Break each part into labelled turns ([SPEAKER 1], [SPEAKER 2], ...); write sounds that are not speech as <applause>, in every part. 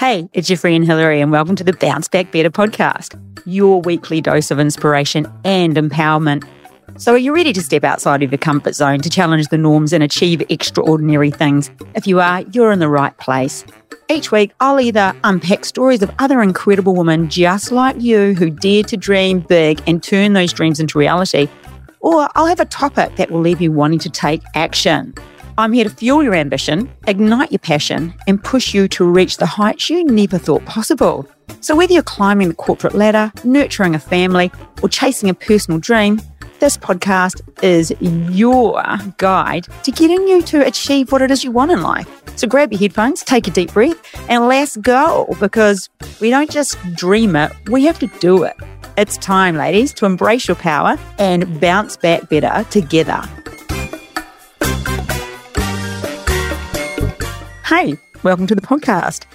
[SPEAKER 1] Hey, it's your friend Hilary, and welcome to the Bounce Back Better podcast, your weekly dose of inspiration and empowerment. So, are you ready to step outside of your comfort zone to challenge the norms and achieve extraordinary things? If you are, you're in the right place. Each week, I'll either unpack stories of other incredible women just like you who dared to dream big and turn those dreams into reality, or I'll have a topic that will leave you wanting to take action. I'm here to fuel your ambition, ignite your passion, and push you to reach the heights you never thought possible. So, whether you're climbing the corporate ladder, nurturing a family, or chasing a personal dream, this podcast is your guide to getting you to achieve what it is you want in life. So, grab your headphones, take a deep breath, and let's go because we don't just dream it, we have to do it. It's time, ladies, to embrace your power and bounce back better together. Hey, welcome to the podcast.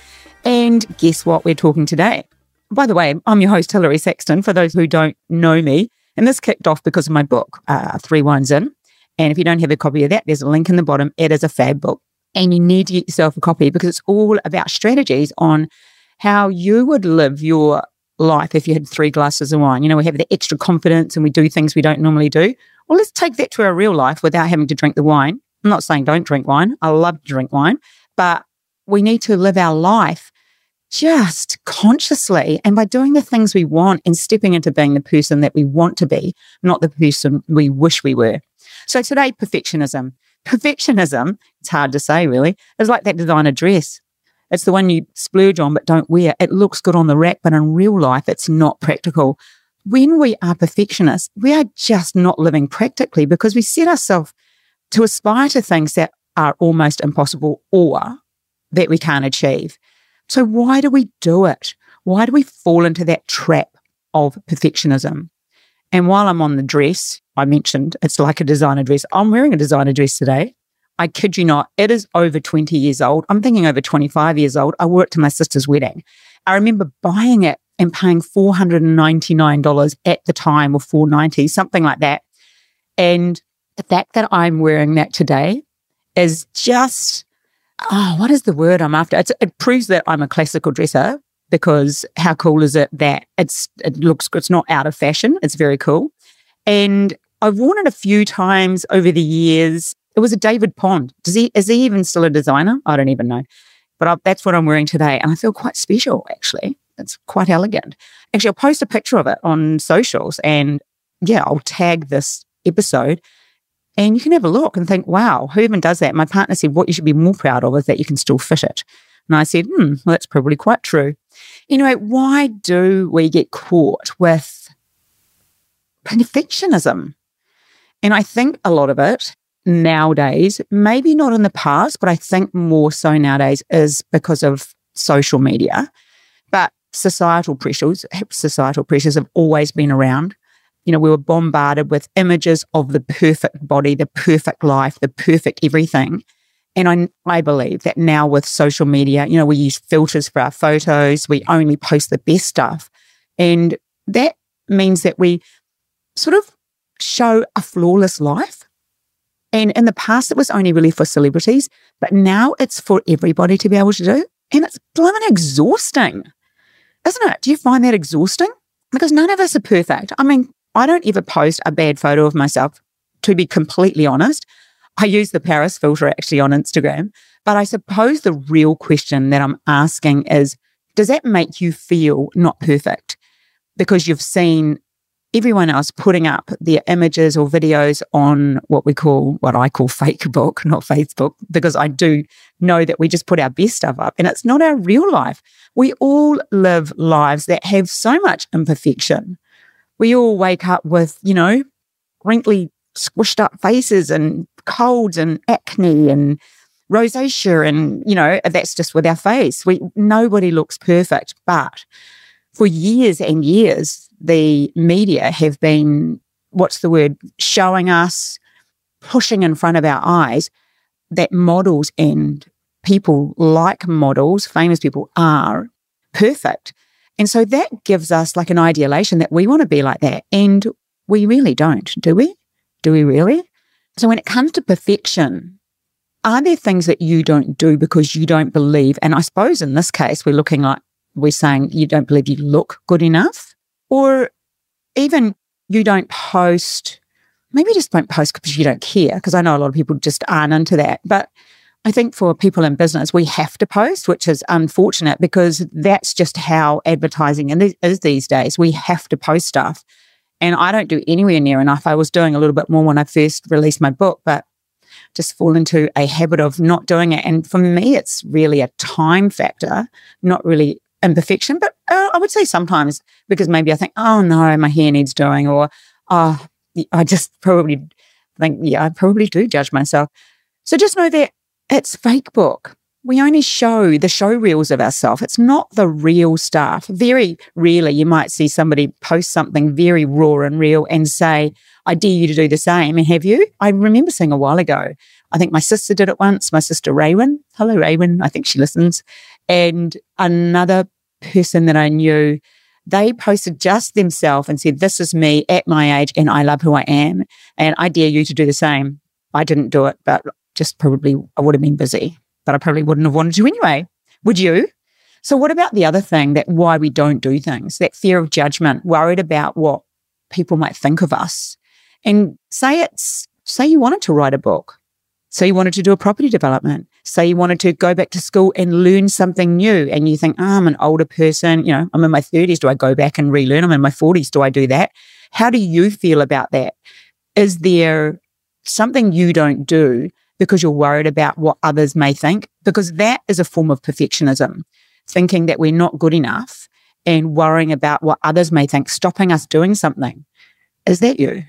[SPEAKER 1] And guess what we're talking today? By the way, I'm your host, Hilary Saxton, for those who don't know me. And this kicked off because of my book, uh, Three Wines In. And if you don't have a copy of that, there's a link in the bottom. It is a fab book. And you need to get yourself a copy because it's all about strategies on how you would live your life if you had three glasses of wine. You know, we have the extra confidence and we do things we don't normally do. Well, let's take that to our real life without having to drink the wine. I'm not saying don't drink wine. I love to drink wine, but we need to live our life just consciously and by doing the things we want and stepping into being the person that we want to be, not the person we wish we were. So today, perfectionism. Perfectionism, it's hard to say really, is like that designer dress. It's the one you splurge on but don't wear. It looks good on the rack, but in real life, it's not practical. When we are perfectionists, we are just not living practically because we set ourselves to aspire to things that are almost impossible or that we can't achieve. So, why do we do it? Why do we fall into that trap of perfectionism? And while I'm on the dress, I mentioned it's like a designer dress. I'm wearing a designer dress today. I kid you not, it is over 20 years old. I'm thinking over 25 years old. I wore it to my sister's wedding. I remember buying it and paying $499 at the time or 490 something like that. And the fact that I'm wearing that today is just, oh, what is the word I'm after? It's, it proves that I'm a classical dresser because how cool is it that it's it looks it's not out of fashion. It's very cool. And I've worn it a few times over the years. It was a David Pond. Does he is he even still a designer? I don't even know. But I, that's what I'm wearing today, and I feel quite special. Actually, it's quite elegant. Actually, I'll post a picture of it on socials, and yeah, I'll tag this episode and you can have a look and think, wow, who even does that? My partner said, what you should be more proud of is that you can still fit it. And I said, hmm, well, that's probably quite true. Anyway, why do we get caught with perfectionism? And I think a lot of it nowadays, maybe not in the past, but I think more so nowadays is because of social media. But societal pressures, societal pressures have always been around you know, we were bombarded with images of the perfect body, the perfect life, the perfect everything. And I, I believe that now with social media, you know, we use filters for our photos, we only post the best stuff. And that means that we sort of show a flawless life. And in the past, it was only really for celebrities, but now it's for everybody to be able to do. And it's blooming exhausting, isn't it? Do you find that exhausting? Because none of us are perfect. I mean, I don't ever post a bad photo of myself, to be completely honest. I use the Paris filter actually on Instagram. But I suppose the real question that I'm asking is Does that make you feel not perfect? Because you've seen everyone else putting up their images or videos on what we call, what I call fake book, not Facebook, because I do know that we just put our best stuff up and it's not our real life. We all live lives that have so much imperfection we all wake up with, you know, wrinkly, squished up faces and colds and acne and rosacea. And, you know, that's just with our face. We, nobody looks perfect. But for years and years, the media have been, what's the word, showing us, pushing in front of our eyes that models and people like models, famous people, are perfect. And so that gives us like an ideation that we want to be like that. And we really don't, do we? Do we really? So when it comes to perfection, are there things that you don't do because you don't believe? And I suppose in this case, we're looking like we're saying you don't believe you look good enough, or even you don't post. Maybe just don't post because you don't care. Because I know a lot of people just aren't into that. But I think for people in business, we have to post, which is unfortunate because that's just how advertising is these days. We have to post stuff. And I don't do anywhere near enough. I was doing a little bit more when I first released my book, but just fall into a habit of not doing it. And for me, it's really a time factor, not really imperfection, but uh, I would say sometimes because maybe I think, oh no, my hair needs doing, or oh, I just probably think, yeah, I probably do judge myself. So just know that it's fake book. We only show the show reels of ourselves. It's not the real stuff. Very rarely you might see somebody post something very raw and real and say, I dare you to do the same. And have you? I remember seeing a while ago. I think my sister did it once, my sister Raywin. Hello, Raywin. I think she listens. And another person that I knew, they posted just themselves and said, This is me at my age and I love who I am. And I dare you to do the same. I didn't do it, but just probably I would have been busy, but I probably wouldn't have wanted to anyway. Would you? So what about the other thing that why we don't do things? That fear of judgment, worried about what people might think of us. And say it's say you wanted to write a book. Say you wanted to do a property development. Say you wanted to go back to school and learn something new. And you think, oh, I'm an older person. You know, I'm in my 30s. Do I go back and relearn? I'm in my 40s. Do I do that? How do you feel about that? Is there something you don't do because you're worried about what others may think, because that is a form of perfectionism, thinking that we're not good enough and worrying about what others may think, stopping us doing something. Is that you?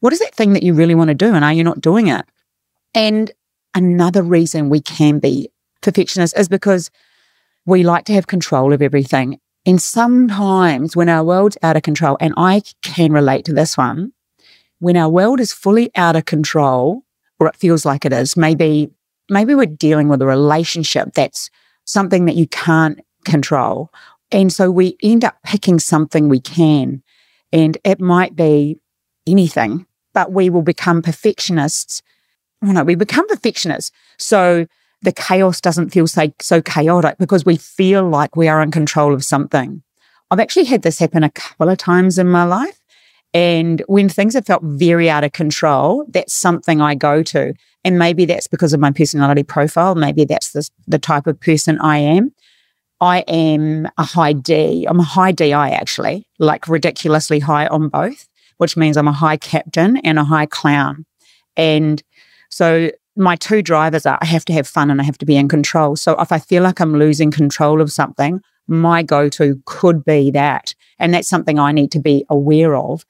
[SPEAKER 1] What is that thing that you really want to do? And are you not doing it? And another reason we can be perfectionists is because we like to have control of everything. And sometimes when our world's out of control, and I can relate to this one, when our world is fully out of control, or it feels like it is. Maybe, maybe we're dealing with a relationship that's something that you can't control. And so we end up picking something we can. And it might be anything, but we will become perfectionists. Oh no, we become perfectionists. So the chaos doesn't feel so, so chaotic because we feel like we are in control of something. I've actually had this happen a couple of times in my life. And when things have felt very out of control, that's something I go to. And maybe that's because of my personality profile. Maybe that's the, the type of person I am. I am a high D. I'm a high DI actually, like ridiculously high on both, which means I'm a high captain and a high clown. And so my two drivers are I have to have fun and I have to be in control. So if I feel like I'm losing control of something, my go to could be that. And that's something I need to be aware of.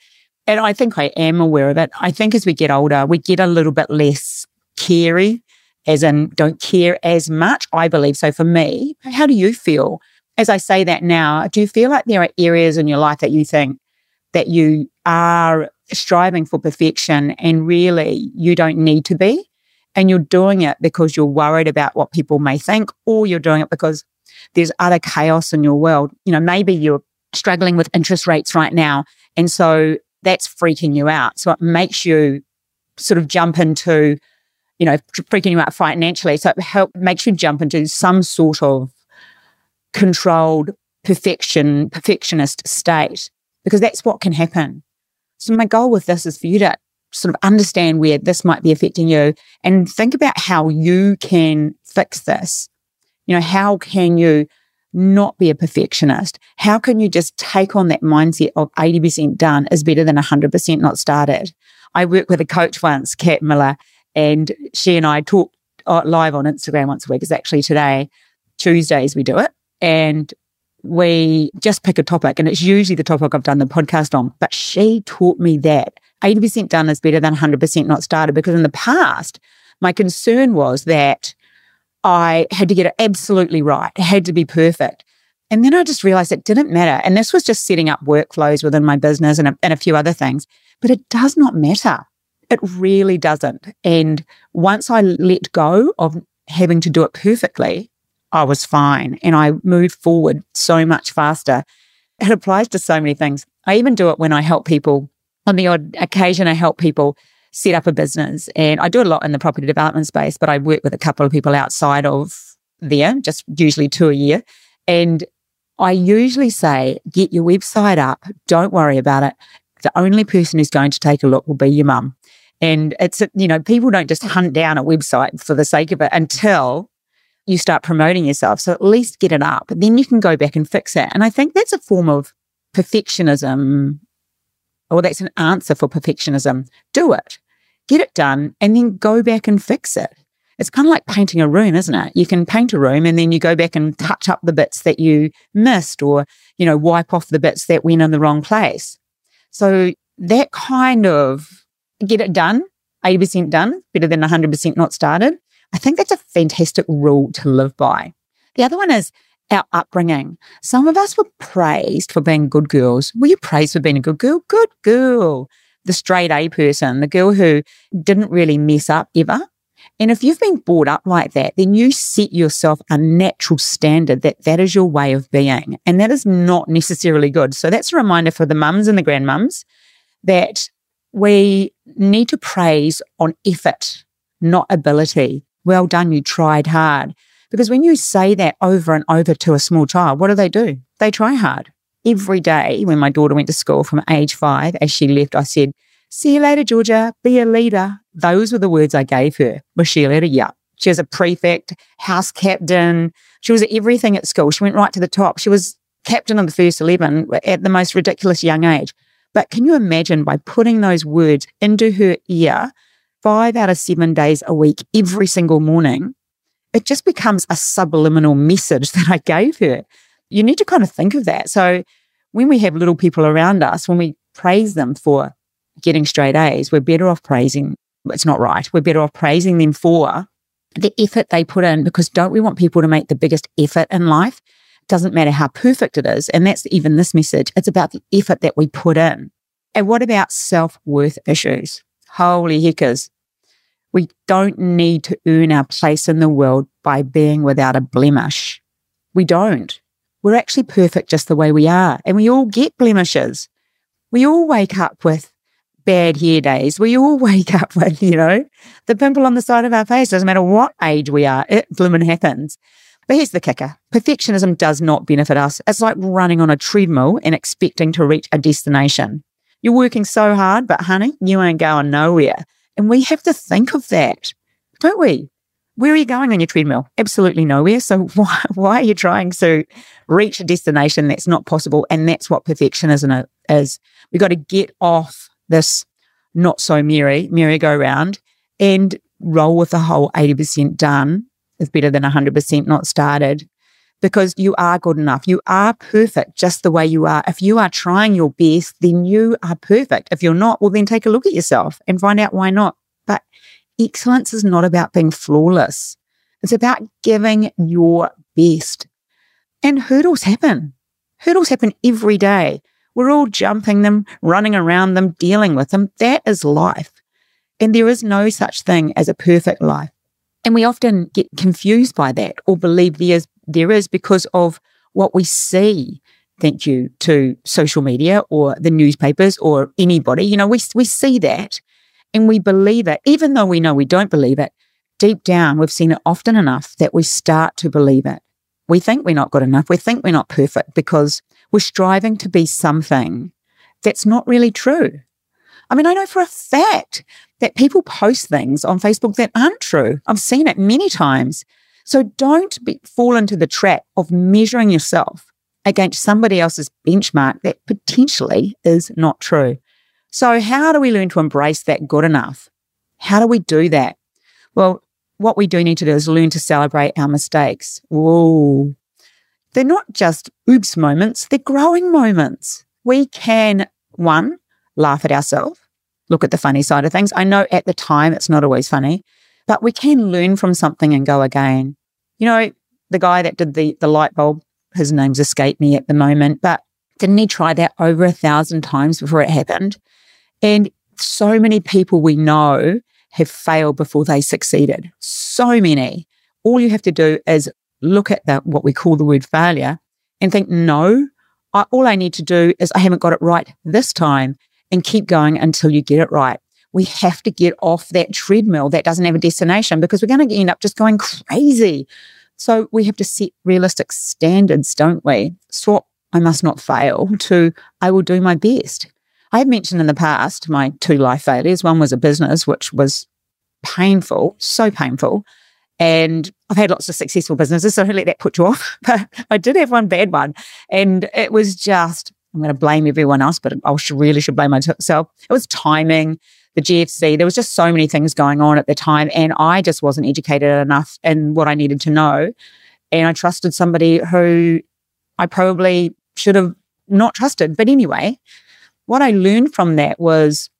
[SPEAKER 1] And I think I am aware of it. I think as we get older, we get a little bit less carey, as in don't care as much. I believe so for me. How do you feel? As I say that now, do you feel like there are areas in your life that you think that you are striving for perfection and really you don't need to be? And you're doing it because you're worried about what people may think, or you're doing it because there's other chaos in your world. You know, maybe you're struggling with interest rates right now. And so that's freaking you out. So it makes you sort of jump into, you know, freaking you out financially. So it help makes you jump into some sort of controlled perfection, perfectionist state, because that's what can happen. So my goal with this is for you to sort of understand where this might be affecting you and think about how you can fix this you know, how can you not be a perfectionist? How can you just take on that mindset of 80% done is better than 100% not started? I worked with a coach once, Kat Miller, and she and I talk uh, live on Instagram once a week. It's actually today, Tuesdays, we do it. And we just pick a topic, and it's usually the topic I've done the podcast on. But she taught me that 80% done is better than 100% not started because in the past, my concern was that I had to get it absolutely right. It had to be perfect. And then I just realized it didn't matter. And this was just setting up workflows within my business and a, and a few other things. But it does not matter. It really doesn't. And once I let go of having to do it perfectly, I was fine and I moved forward so much faster. It applies to so many things. I even do it when I help people. On the odd occasion, I help people set up a business. And I do a lot in the property development space, but I work with a couple of people outside of there, just usually two a year. And I usually say, get your website up. Don't worry about it. The only person who's going to take a look will be your mum. And it's, you know, people don't just hunt down a website for the sake of it until you start promoting yourself. So at least get it up. Then you can go back and fix it. And I think that's a form of perfectionism, or that's an answer for perfectionism. Do it, get it done, and then go back and fix it. It's kind of like painting a room, isn't it? You can paint a room and then you go back and touch up the bits that you missed or, you know, wipe off the bits that went in the wrong place. So that kind of get it done, 80% done, better than 100% not started. I think that's a fantastic rule to live by. The other one is our upbringing. Some of us were praised for being good girls. Were you praised for being a good girl? Good girl. The straight A person, the girl who didn't really mess up ever. And if you've been brought up like that, then you set yourself a natural standard that that is your way of being. And that is not necessarily good. So that's a reminder for the mums and the grandmums that we need to praise on effort, not ability. Well done, you tried hard. Because when you say that over and over to a small child, what do they do? They try hard. Every day when my daughter went to school from age five, as she left, I said, See you later, Georgia. Be a leader. Those were the words I gave her. Was she a leader? Yeah. She was a prefect, house captain. She was everything at school. She went right to the top. She was captain of the first 11 at the most ridiculous young age. But can you imagine by putting those words into her ear five out of seven days a week, every single morning, it just becomes a subliminal message <laughs> that I gave her. You need to kind of think of that. So when we have little people around us, when we praise them for getting straight A's, we're better off praising. It's not right. We're better off praising them for the effort they put in because don't we want people to make the biggest effort in life? Doesn't matter how perfect it is. And that's even this message. It's about the effort that we put in. And what about self worth issues? Holy heckers. We don't need to earn our place in the world by being without a blemish. We don't. We're actually perfect just the way we are. And we all get blemishes. We all wake up with bad hair days. We all <laughs> wake up with, you know, the pimple on the side of our face. Doesn't matter what age we are, it blooming happens. But here's the kicker. Perfectionism does not benefit us. It's like running on a treadmill and expecting to reach a destination. You're working so hard, but honey, you ain't going nowhere. And we have to think of that, don't we? Where are you going on your treadmill? Absolutely nowhere. So <laughs> why, why are you trying to reach a destination that's not possible? And that's what perfectionism is. We've got to get off this not so merry merry-go-round and roll with the whole 80% done is better than 100% not started because you are good enough. You are perfect just the way you are. If you are trying your best, then you are perfect. If you're not, well, then take a look at yourself and find out why not. But excellence is not about being flawless. It's about giving your best. And hurdles happen. Hurdles happen every day. We're all jumping them, running around them, dealing with them. That is life. And there is no such thing as a perfect life. And we often get confused by that or believe there is, there is because of what we see. Thank you to social media or the newspapers or anybody. You know, we, we see that and we believe it, even though we know we don't believe it. Deep down, we've seen it often enough that we start to believe it. We think we're not good enough. We think we're not perfect because we're striving to be something that's not really true. I mean, I know for a fact that people post things on Facebook that aren't true. I've seen it many times. So don't be, fall into the trap of measuring yourself against somebody else's benchmark that potentially is not true. So, how do we learn to embrace that good enough? How do we do that? Well, what we do need to do is learn to celebrate our mistakes. Whoa, they're not just oops moments, they're growing moments. We can, one, laugh at ourselves, look at the funny side of things. I know at the time it's not always funny, but we can learn from something and go again. You know, the guy that did the, the light bulb, his name's escaped me at the moment, but didn't he try that over a thousand times before it happened? And so many people we know have failed before they succeeded. So many. All you have to do is look at that, what we call the word failure and think, no, I, all I need to do is I haven't got it right this time and keep going until you get it right. We have to get off that treadmill that doesn't have a destination because we're going to end up just going crazy. So we have to set realistic standards, don't we? Swap, I must not fail to, I will do my best. I have mentioned in the past my two life failures. One was a business, which was painful, so painful. And I've had lots of successful businesses, so don't let that put you off. <laughs> But I did have one bad one. And it was just, I'm going to blame everyone else, but I really should blame myself. It was timing, the GFC. There was just so many things going on at the time. And I just wasn't educated enough in what I needed to know. And I trusted somebody who I probably should have not trusted. But anyway, what I learned from that was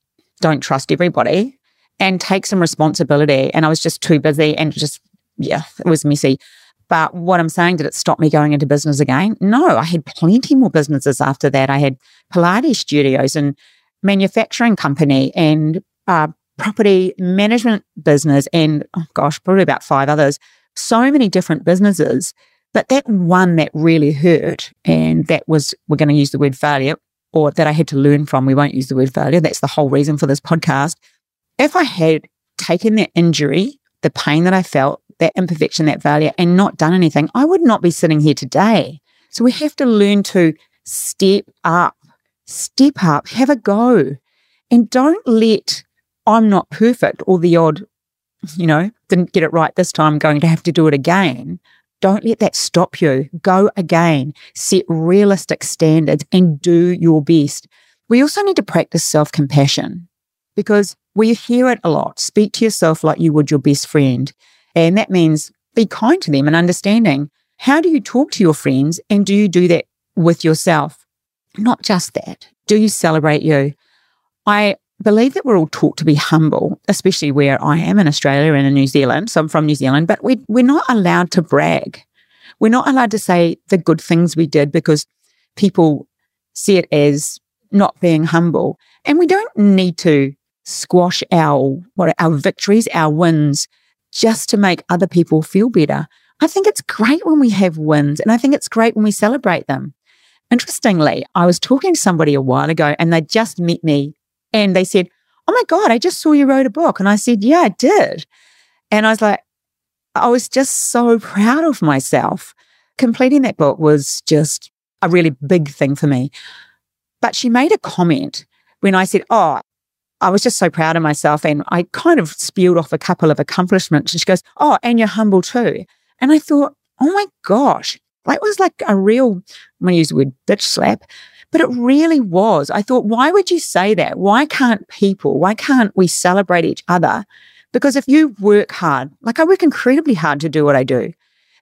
[SPEAKER 1] don't trust everybody and take some responsibility. And I was just too busy and just, yeah, it was messy. But what I'm saying, did it stop me going into business again? No, I had plenty more businesses after that. I had Pilates studios and manufacturing company and uh, property management business and, oh gosh, probably about five others. So many different businesses. But that one that really hurt, and that was, we're going to use the word failure, or that I had to learn from, we won't use the word failure. That's the whole reason for this podcast. If I had taken that injury, the pain that I felt, that imperfection, that failure, and not done anything, I would not be sitting here today. So we have to learn to step up, step up, have a go, and don't let I'm not perfect or the odd, you know, didn't get it right this time, going to have to do it again. Don't let that stop you. Go again, set realistic standards and do your best. We also need to practice self compassion because we hear it a lot. Speak to yourself like you would your best friend. And that means be kind to them and understanding. How do you talk to your friends? And do you do that with yourself? Not just that. Do you celebrate you? I believe that we're all taught to be humble, especially where I am in Australia and in New Zealand. So I'm from New Zealand, but we, we're not allowed to brag. We're not allowed to say the good things we did because people see it as not being humble. And we don't need to squash our what our victories, our wins, just to make other people feel better. I think it's great when we have wins and I think it's great when we celebrate them. Interestingly, I was talking to somebody a while ago and they just met me and they said, Oh my God, I just saw you wrote a book. And I said, Yeah, I did. And I was like, I was just so <laughs> proud of myself. Completing that book was just a really big thing for me. But she made a comment when I said, Oh, I was just so proud of myself. And I kind of spewed off a couple of accomplishments. And she goes, Oh, and you're humble too. And I thought, Oh my gosh, that was like a real, I'm going to use the word bitch slap. But it really was. I thought, why would you say that? Why can't people, why can't we celebrate each other? Because if you work hard, like I work incredibly hard to do what I do.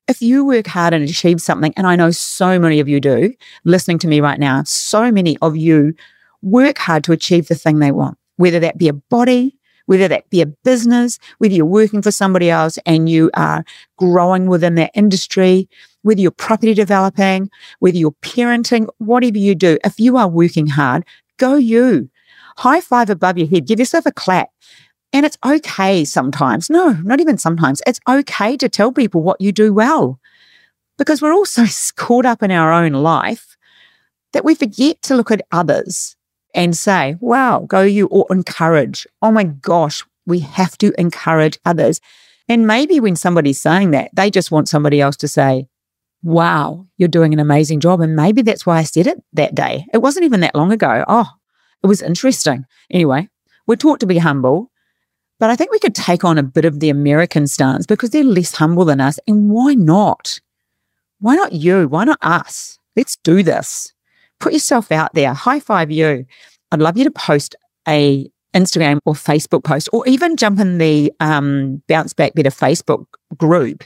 [SPEAKER 1] If you work hard and achieve something, and I know so many of you do, listening to me right now, so many of you work hard to achieve the thing they want, whether that be a body, whether that be a business, whether you're working for somebody else and you are growing within that industry, whether you're property developing, whether you're parenting, whatever you do, if you are working hard, go you. High five above your head, give yourself a clap. And it's okay sometimes. No, not even sometimes. It's okay to tell people what you do well because we're all so <laughs> caught up in our own life that we forget to look at others and say, wow, go you, or encourage. Oh my gosh, we have to encourage others. And maybe when somebody's saying that, they just want somebody else to say, wow, you're doing an amazing job. And maybe that's why I said it that day. It wasn't even that long ago. Oh, it was interesting. Anyway, we're taught to be humble, but I think we could take on a bit of the American stance because they're less humble than us. And why not? Why not you? Why not us? Let's do this put yourself out there. High five you. I'd love you to post a Instagram or Facebook post, or even jump in the um, Bounce Back Better Facebook group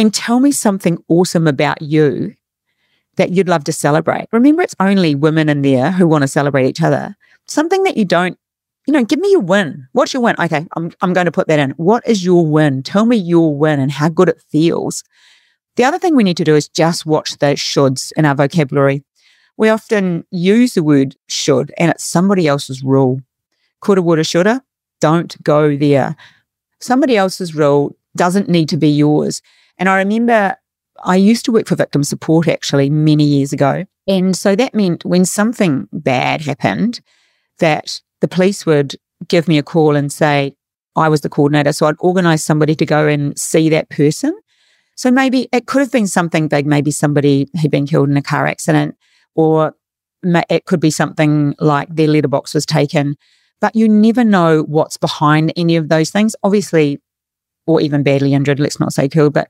[SPEAKER 1] and tell me something awesome about you that you'd love to celebrate. Remember, it's only women in there who want to celebrate each other. Something that you don't, you know, give me your win. What's your win? Okay, I'm, I'm going to put that in. What is your win? Tell me your win and how good it feels. The other thing we need to do is just watch the shoulds in our vocabulary we often use the word should and it's somebody else's rule. Coulda, woulda, shoulda. Don't go there. Somebody else's rule doesn't need to be yours. And I remember I used to work for victim support actually many years ago. And so that meant when something bad happened, that the police would give me a call and say, I was the coordinator. So I'd organize somebody to go and see that person. So maybe it could have been something big. Maybe somebody had been killed in a car accident, or it could be something like their letterbox was taken. But you never know what's behind any of those things. Obviously, or even badly injured, let's not say killed, but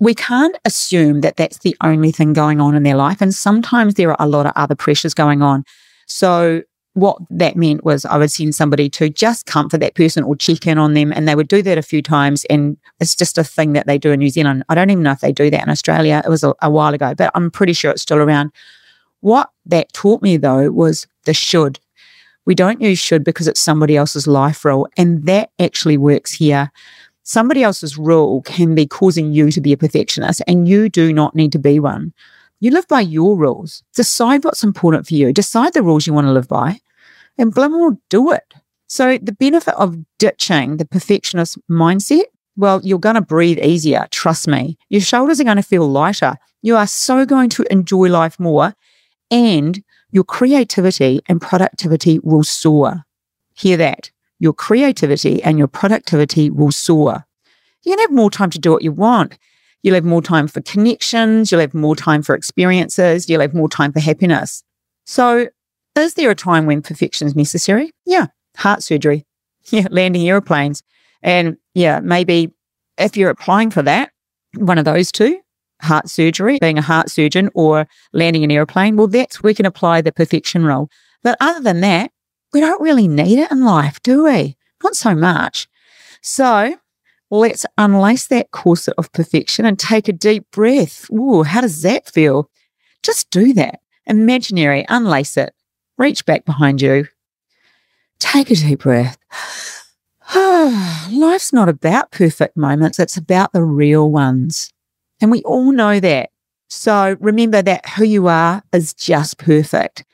[SPEAKER 1] we can't assume that that's the only thing going on in their life. And sometimes there are a lot of other pressures going on. So what that meant was I would send somebody to just comfort that person or check in on them. And they would do that a few times. And it's just a thing that they do in New Zealand. I don't even know if they do that in Australia. It was a, a while ago, but I'm pretty sure it's still around. What that taught me though was the should. We don't use should because it's somebody else's life rule. And that actually works here somebody else's rule can be causing you to be a perfectionist and you do not need to be one. You live by your rules. Decide what's important for you. Decide the rules you want to live by and bloom will do it. So the benefit of ditching the perfectionist mindset, well, you're going to breathe easier. Trust me. Your shoulders are going to feel lighter. You are so going to enjoy life more and your creativity and productivity will soar. Hear that your creativity and your productivity will soar. You're going to have more time to do what you want. You'll have more time for connections. You'll have more time for experiences. You'll have more time for happiness. So, is there a time when perfection is necessary? Yeah. Heart surgery. <laughs> Yeah. Landing airplanes. And yeah, maybe if you're applying for that, one of those two, heart surgery, being a heart surgeon or landing an airplane, well, that's we can apply the perfection rule. But other than that, we don't really need it in life, do we? Not so much. So let's unlace that corset of perfection and take a deep breath. Ooh, how does that feel? Just do that. Imaginary, unlace it. Reach back behind you. Take a deep breath. <sighs> Life's not about perfect moments, it's about the real ones. And we all know that. So remember that who you are is just perfect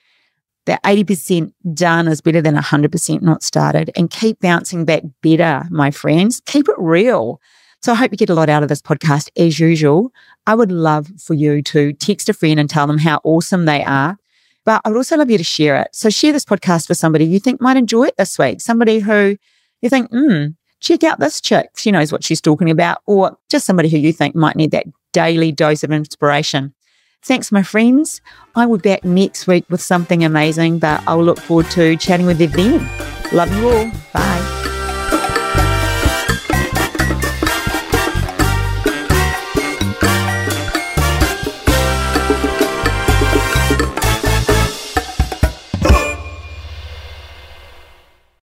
[SPEAKER 1] that 80% done is better than 100% not started and keep bouncing back better, my friends. Keep it real. So I hope you get a lot out of this podcast as usual. I would love for you to text a friend and tell them how awesome they are. But I would also love you to share it. So share this podcast with somebody you think might enjoy it this week, somebody who you think, hmm, check out this chick. She knows what she's talking about, or just somebody who you think might need that daily dose of inspiration. Thanks, my friends. I will be back next week with something amazing, but I'll look forward to chatting with you then. Love you all. Bye.